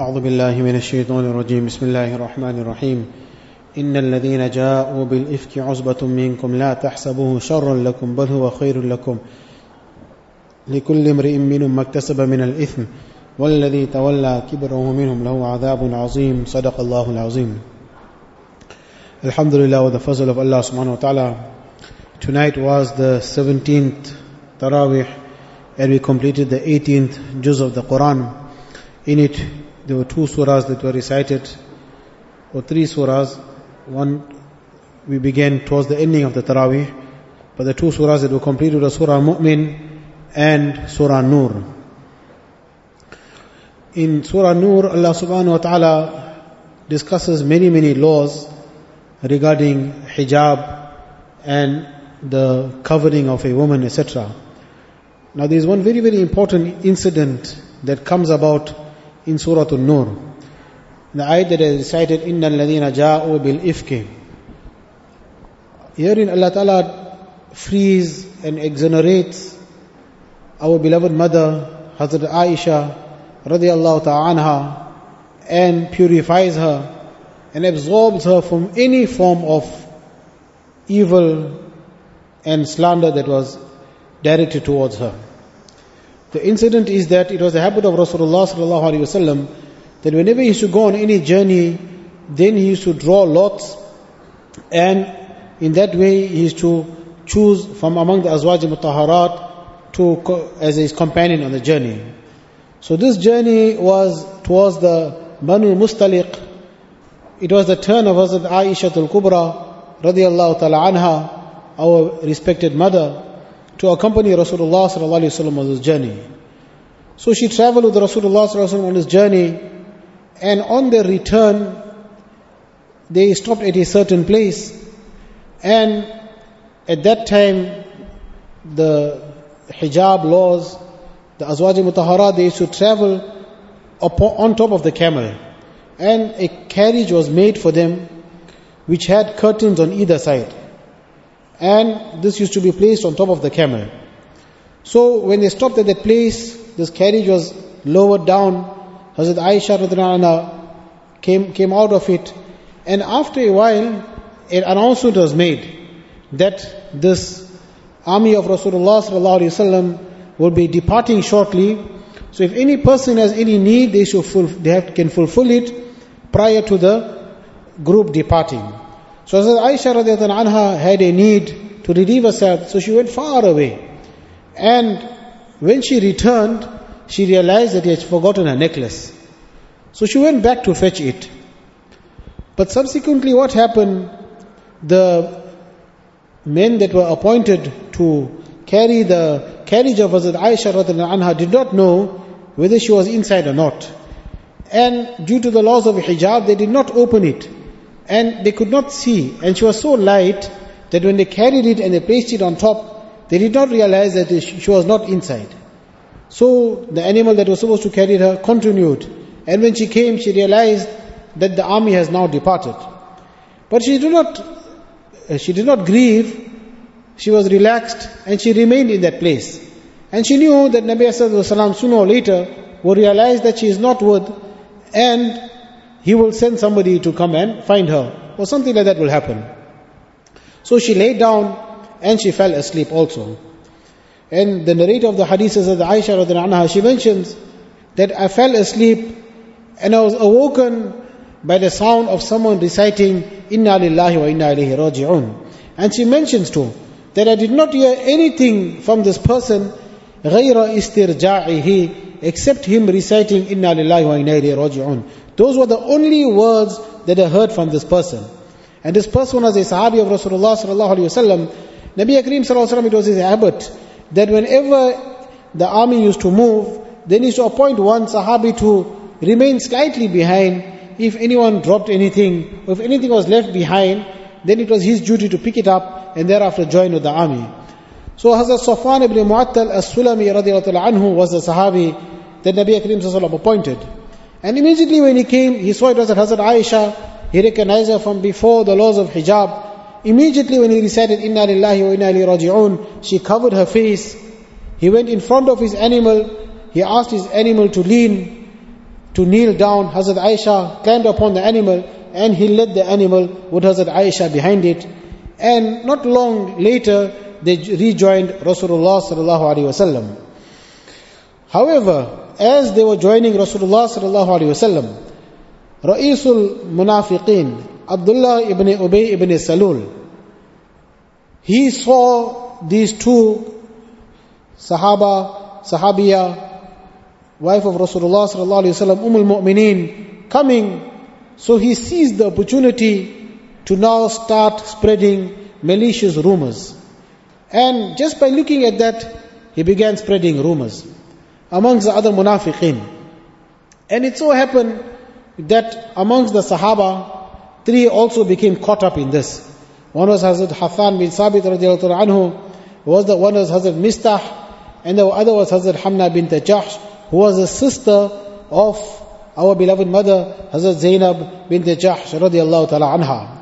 أعوذ بالله من الشيطان الرجيم. بسم الله الرحمن الرحيم. إن الذين جاءوا بالإفك عصبة منكم لا تحسبوه شرا لكم بل هو خير لكم. لكل امرئ منهم ما اكتسب من الإثم والذي تولى كبره منهم له عذاب عظيم. صدق الله العظيم. Alhamdulillah with the fazl of Allah subhanahu wa ta'ala. Tonight was the 17th Taraweeh and we completed the 18th juz of the Quran. In it there were two surahs that were recited or three surahs. One we began towards the ending of the Taraweeh but the two surahs that were completed were Surah Mu'min and Surah Nur. In Surah Nur Allah subhanahu wa ta'ala discusses many many laws regarding hijab and the covering of a woman, etc. Now there is one very, very important incident that comes about in Surah An-Nur. The ayat that is recited, إِنَّ الَّذِينَ جَاءُوا بِالْإِفْكِ Herein Allah Ta'ala frees and exonerates our beloved mother, Hazrat Aisha, radiallahu ta'anha, and purifies her and absorbs her from any form of evil and slander that was directed towards her. The incident is that it was the habit of Rasulullah sallallahu that whenever he used to go on any journey, then he used to draw lots, and in that way he used to choose from among the azwaj mutaharat to as his companion on the journey. So this journey was towards the Banu Mustaliq. It was the turn of Hazrat Aisha al-Kubra radiallahu ta'ala anha our respected mother, to accompany Rasulullah sallallahu on his journey. So she traveled with Rasulullah sallallahu on his journey, and on their return, they stopped at a certain place, and at that time, the hijab laws, the azwaj mutahara, they used to travel upon, on top of the camel, and a carriage was made for them, which had curtains on either side and this used to be placed on top of the camel. So when they stopped at that place, this carriage was lowered down. Hazrat Aisha radhiyallahu came came out of it, and after a while, an announcement was made that this army of Rasulullah will be departing shortly. So if any person has any need, they should they have, can fulfill it prior to the group departing. So Hazrat Aisha radiallahu anha had a need to relieve herself, so she went far away. And when she returned, she realized that he had forgotten her necklace. So she went back to fetch it. But subsequently what happened, the men that were appointed to carry the carriage of Hazrat Aisha radiallahu anha did not know whether she was inside or not. And due to the laws of hijab, they did not open it and they could not see. And she was so light that when they carried it and they placed it on top, they did not realize that she was not inside. So the animal that was supposed to carry her continued. And when she came, she realized that the army has now departed. But she did not, uh, she did not grieve. She was relaxed and she remained in that place. And she knew that Nabi Sallallahu sooner or later will realize that she is not worth and he will send somebody to come and find her, or something like that will happen. So she lay down and she fell asleep also. And the narrator of the hadith says that Aisha anha, she mentions that I fell asleep and I was awoken by the sound of someone reciting Inna lillahi wa inna ilayhi raji'un. And she mentions too that I did not hear anything from this person غير استرجاعه except him reciting Inna lillahi wa inna ilayhi raji'un. Those were the only words that I heard from this person. And this person was a Sahabi of Rasulullah sallallahu alaihi wasallam. Nabi Kareem sallallahu alaihi wasallam, it was his habit that whenever the army used to move, they he used to appoint one Sahabi to remain slightly behind. If anyone dropped anything, or if anything was left behind, then it was his duty to pick it up and thereafter join with the army. So Hazrat Safwan ibn Mu'attal as-Sulami radiallahu anhu was the Sahabi that Nabi Kareem sallallahu appointed. And immediately when he came, he saw it was at Hazrat Aisha. He recognized her from before the laws of hijab. Immediately when he recited Inna lillahi wa inna raji'un, she covered her face. He went in front of his animal. He asked his animal to lean. to kneel down. Hazrat Aisha climbed upon the animal and he led the animal with Hazrat Aisha behind it. And not long later, they rejoined Rasulullah sallallahu alaihi wasallam. However, as they were joining Rasulullah sallallahu alaihi wasallam, Ra'isul Munafiqeen, Abdullah ibn Ubay ibn Salul, he saw these two Sahaba, Sahabiya, wife of Rasulullah sallallahu alaihi wasallam, Umm al-Mu'mineen, coming. So he seized the opportunity to now start spreading malicious rumors. And just by looking at that, he began spreading rumors amongst the other munafiqeen. And it so happened that amongst the Sahaba, three also became caught up in this. One was Hazrat Hassan bin Sabit radiallahu anhu, was the one was Hazrat Mistah, and the other was Hazrat Hamna bin Jahsh, who was a sister of our beloved mother, Hazrat Zainab bin Jahsh radiallahu ta'ala anha.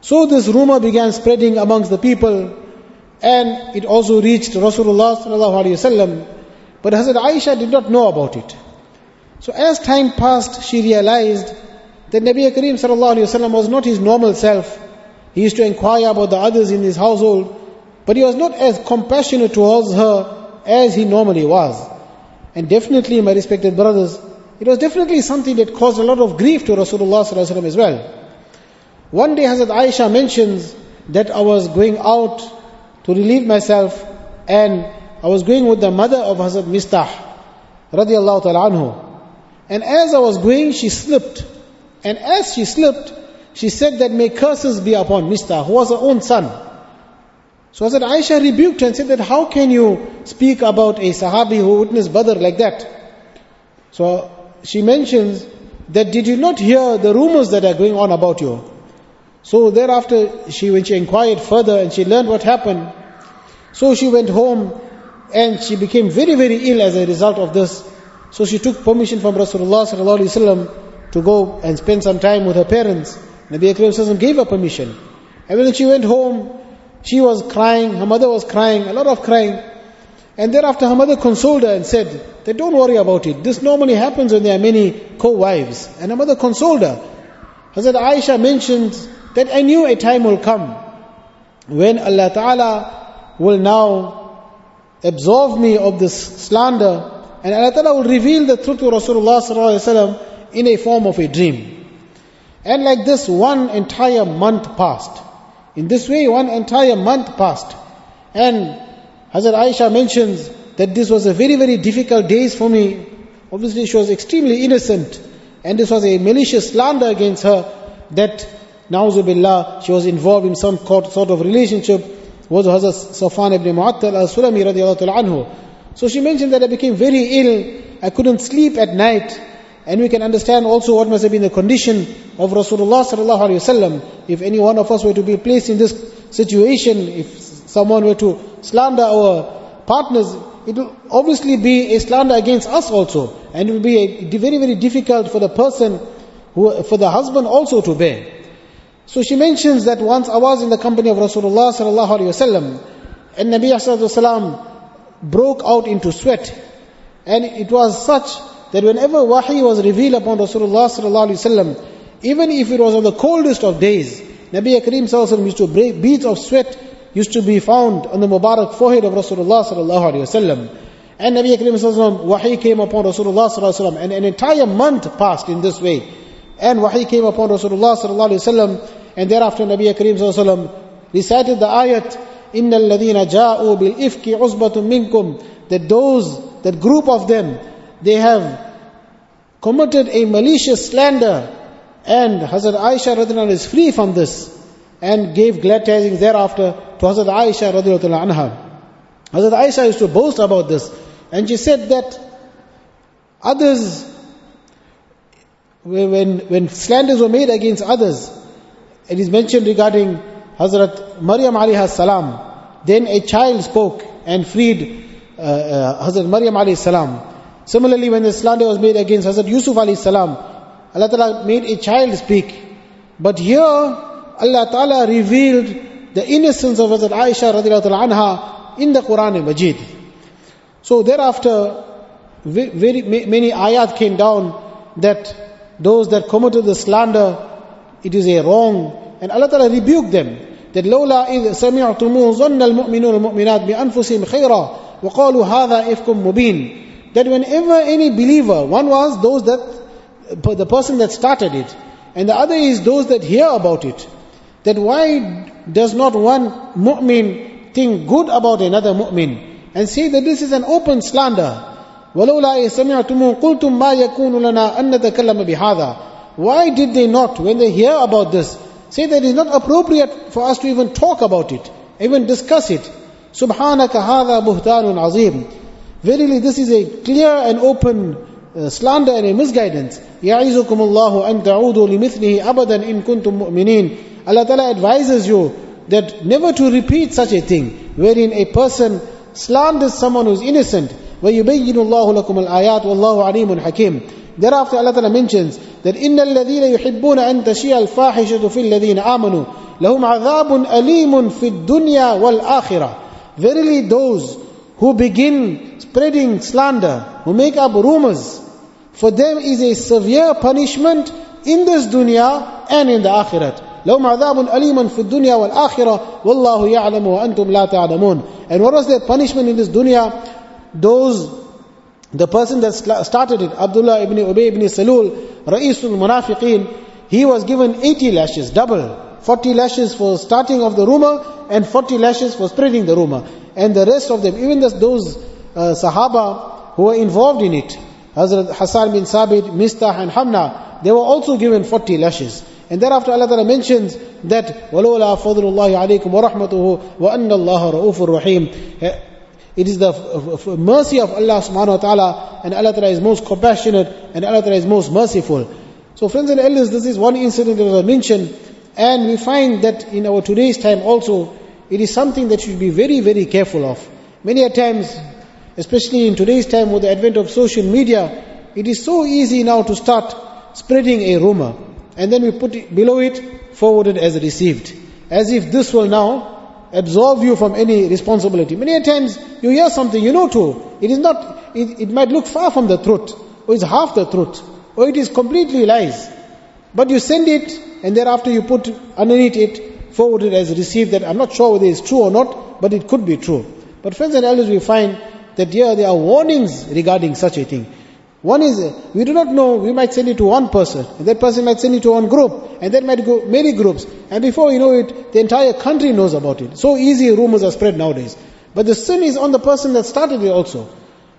So this rumor began spreading amongst the people, and it also reached Rasulullah sallallahu alaihi wasallam. But Hazrat Aisha did not know about it. So as time passed, she realized that Nabi sallallahu wasallam was not his normal self. He used to inquire about the others in his household, but he was not as compassionate towards her as he normally was. And definitely, my respected brothers, it was definitely something that caused a lot of grief to Rasulullah wasallam as well. One day Hazrat Aisha mentions that I was going out to relieve myself and I was going with the mother of Hazrat Mistah radiallahu ta'ala anhu. And as I was going, she slipped. And as she slipped, she said that may curses be upon Mistah, who was her own son. So Hazrat Aisha rebuked her and said that how can you speak about a Sahabi who witnessed Badr like that? So she mentions that did you not hear the rumors that are going on about you? So thereafter, she when she inquired further and she learned what happened, so she went home and she became very very ill as a result of this. So she took permission from Rasulullah to go and spend some time with her parents. Nabi Akram gave her permission. And when she went home, she was crying, her mother was crying, a lot of crying. And thereafter her mother consoled her and said don't worry about it. This normally happens when there are many co-wives. And her mother consoled her. Hazrat Aisha mentions that I knew a time will come when Allah Ta'ala will now absolve me of this slander and Allah Ta'ala will reveal the truth to Rasulullah in a form of a dream. And like this, one entire month passed. In this way, one entire month passed. And Hazrat Aisha mentions that this was a very, very difficult days for me. Obviously, she was extremely innocent. And this was a malicious slander against her that Na'uzubillah, she was involved in some sort of relationship with Hazrat Safwan ibn Mu'attal al-Sulami anhu. So she mentioned that I became very ill, I couldn't sleep at night, and we can understand also what must have been the condition of Rasulullah sallallahu alaihi wasallam. If any one of us were to be placed in this situation, if someone were to slander our partners, it will obviously be a slander against us also, and it will be a, very very difficult for the person, who, for the husband also to bear. So she mentions that once I was in the company of Rasulullah sallallahu alaihi wasallam, and Nabi sallallahu broke out into sweat, and it was such that whenever wahi was revealed upon Rasulullah sallallahu alaihi wasallam, even if it was on the coldest of days, Nabi Kareem sallallahu used to break beads of sweat used to be found on the Mubarak forehead of Rasulullah sallallahu alaihi wasallam. And Nabi Kareem sallallahu wahi came upon Rasulullah sallallahu alaihi wasallam, and an entire month passed in this way. And wahi came upon Rasulullah sallallahu alaihi wasallam and thereafter Nabi Kareem sallallahu recited the ayat, إِنَّ الَّذِينَ جَاءُوا بِالْإِفْكِ عُصْبَةٌ مِّنْكُمْ That those, that group of them, they have committed a malicious slander and Hazrat Aisha radiallahu is free from this and gave glad tidings thereafter to Hazrat Aisha radiallahu anha. Hazrat Aisha used to boast about this and she said that others, when, when slanders were made against others, it is mentioned regarding Hazrat Maryam alayhi salam. Then a child spoke and freed uh, uh, Hazrat Maryam alayhi salam. Similarly, when the slander was made against Hazrat Yusuf alayhi salam, Allah Ta'ala made a child speak. But here, Allah Ta'ala revealed the innocence of Hazrat Aisha radiallahu anha in the Quran and Majid. So thereafter, very many ayat came down that those that committed the slander, it is a wrong. And Allah Ta'ala rebuked them. That لولا إذ سمعتموه ظن المؤمنون المؤمنات بأنفسهم خيرا وقالوا هذا إفك مبين that whenever any believer, one was those that, the person that started it, and the other is those that hear about it, that why does not one mu'min think good about another mu'min and say that this is an open slander? وَلَوْلَا سَمِعْتُمُ قُلْتُم مَا يَكُونُ لَنَا أَن نَتَكَلَّمَ بِهَذَا Why did they not, when they hear about this, say that it is not appropriate for us to even talk about it, even discuss it? سُبْحَانَكَ هَذَا بُهْتَانٌ عَظِيمٌ Verily this is a clear and open uh, slander and a misguidance. يَعِزُكُمُ اللَّهُ أَن تَعُودُوا لِمِثْلِهِ أَبَدًا إِن كُنتُم مُؤْمِنِينَ Allah Ta'ala advises you that never to repeat such a thing, wherein a person slanders someone who is innocent. وَيُبَيِّنُ اللَّهُ لَكُمُ الْآيَاتِ وَاللَّهُ عَلِيمٌ حَكِيمٌ Thereafter Allah Ta'ala mentions that إِنَّ الَّذِينَ يُحِبُّونَ أَن تَشِيَ الْفَاحِشَةُ فِي الَّذِينَ آمَنُوا لَهُمْ عَذَابٌ أَلِيمٌ فِي الدُّنْيَا وَالْآخِرَةِ Verily those who begin spreading slander, who make up rumors, for them is a severe punishment in this dunya and in the akhirat. لهم عذاب أليم في الدنيا والآخرة والله يعلم وأنتم لا تعلمون And what was their punishment in this dunya? Those, the person that started it, Abdullah ibn Ubay ibn Salul, Ra'isul Munafiqeen, he was given 80 lashes, double. 40 lashes for starting of the rumor and 40 lashes for spreading the rumor and the rest of them, even those uh, Sahaba who were involved in it, Hazrat Hassan bin Sabit, Mistah and Hamna, they were also given 40 lashes. And thereafter Allah Ta'ala mentions that وَلَوْلَا فَضْلُ اللَّهِ عَلَيْكُمْ وَرَحْمَتُهُ وَأَنَّ اللَّهَ رَؤُوفٌ رَحِيمٌ it is the mercy of Allah subhanahu wa ta'ala and Allah ta'ala is most compassionate and Allah ta'ala is most merciful. So friends and elders, this is one incident that I mentioned and we find that in our today's time also it is something that you should be very, very careful of. Many a times, especially in today's time with the advent of social media, it is so easy now to start spreading a rumor. And then we put it below it, forwarded as received. As if this will now absolve you from any responsibility. Many times you hear something, you know too. It is not, it, it might look far from the truth, or it's half the truth, or it is completely lies. But you send it, and thereafter you put underneath it forwarded as received that I'm not sure whether it's true or not, but it could be true. But friends and elders, we find that here there are warnings regarding such a thing. One is, we do not know, we might send it to one person, and that person might send it to one group, and that might go many groups, and before you know it, the entire country knows about it. So easy rumors are spread nowadays. But the sin is on the person that started it also.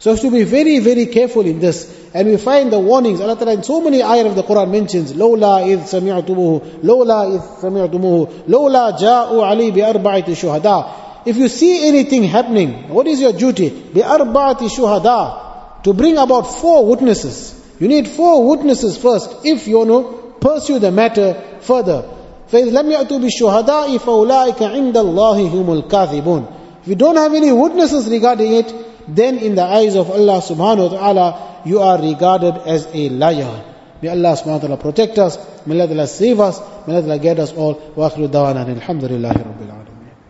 So we have to be very, very careful in this. And we find the warnings. Allah Ta'ala in so many ayat of the Quran mentions, لولا إذ سمعتموه لولا إذ سمعتموه لولا جاءوا علي بأربعة شهداء If you see anything happening, what is your duty? بأربعة شهداء To bring about four witnesses. You need four witnesses first if you want to pursue the matter further. فإذ لم يأتوا بالشهداء فأولئك عند الله هم الكاذبون If you don't have any witnesses regarding it, then in the eyes of Allah subhanahu wa ta'ala, you are regarded as a liar. May Allah subhanahu wa ta'ala protect us, may Allah save us, may Allah guide us all. Wa akhiru dawana alhamdulillahi rabbil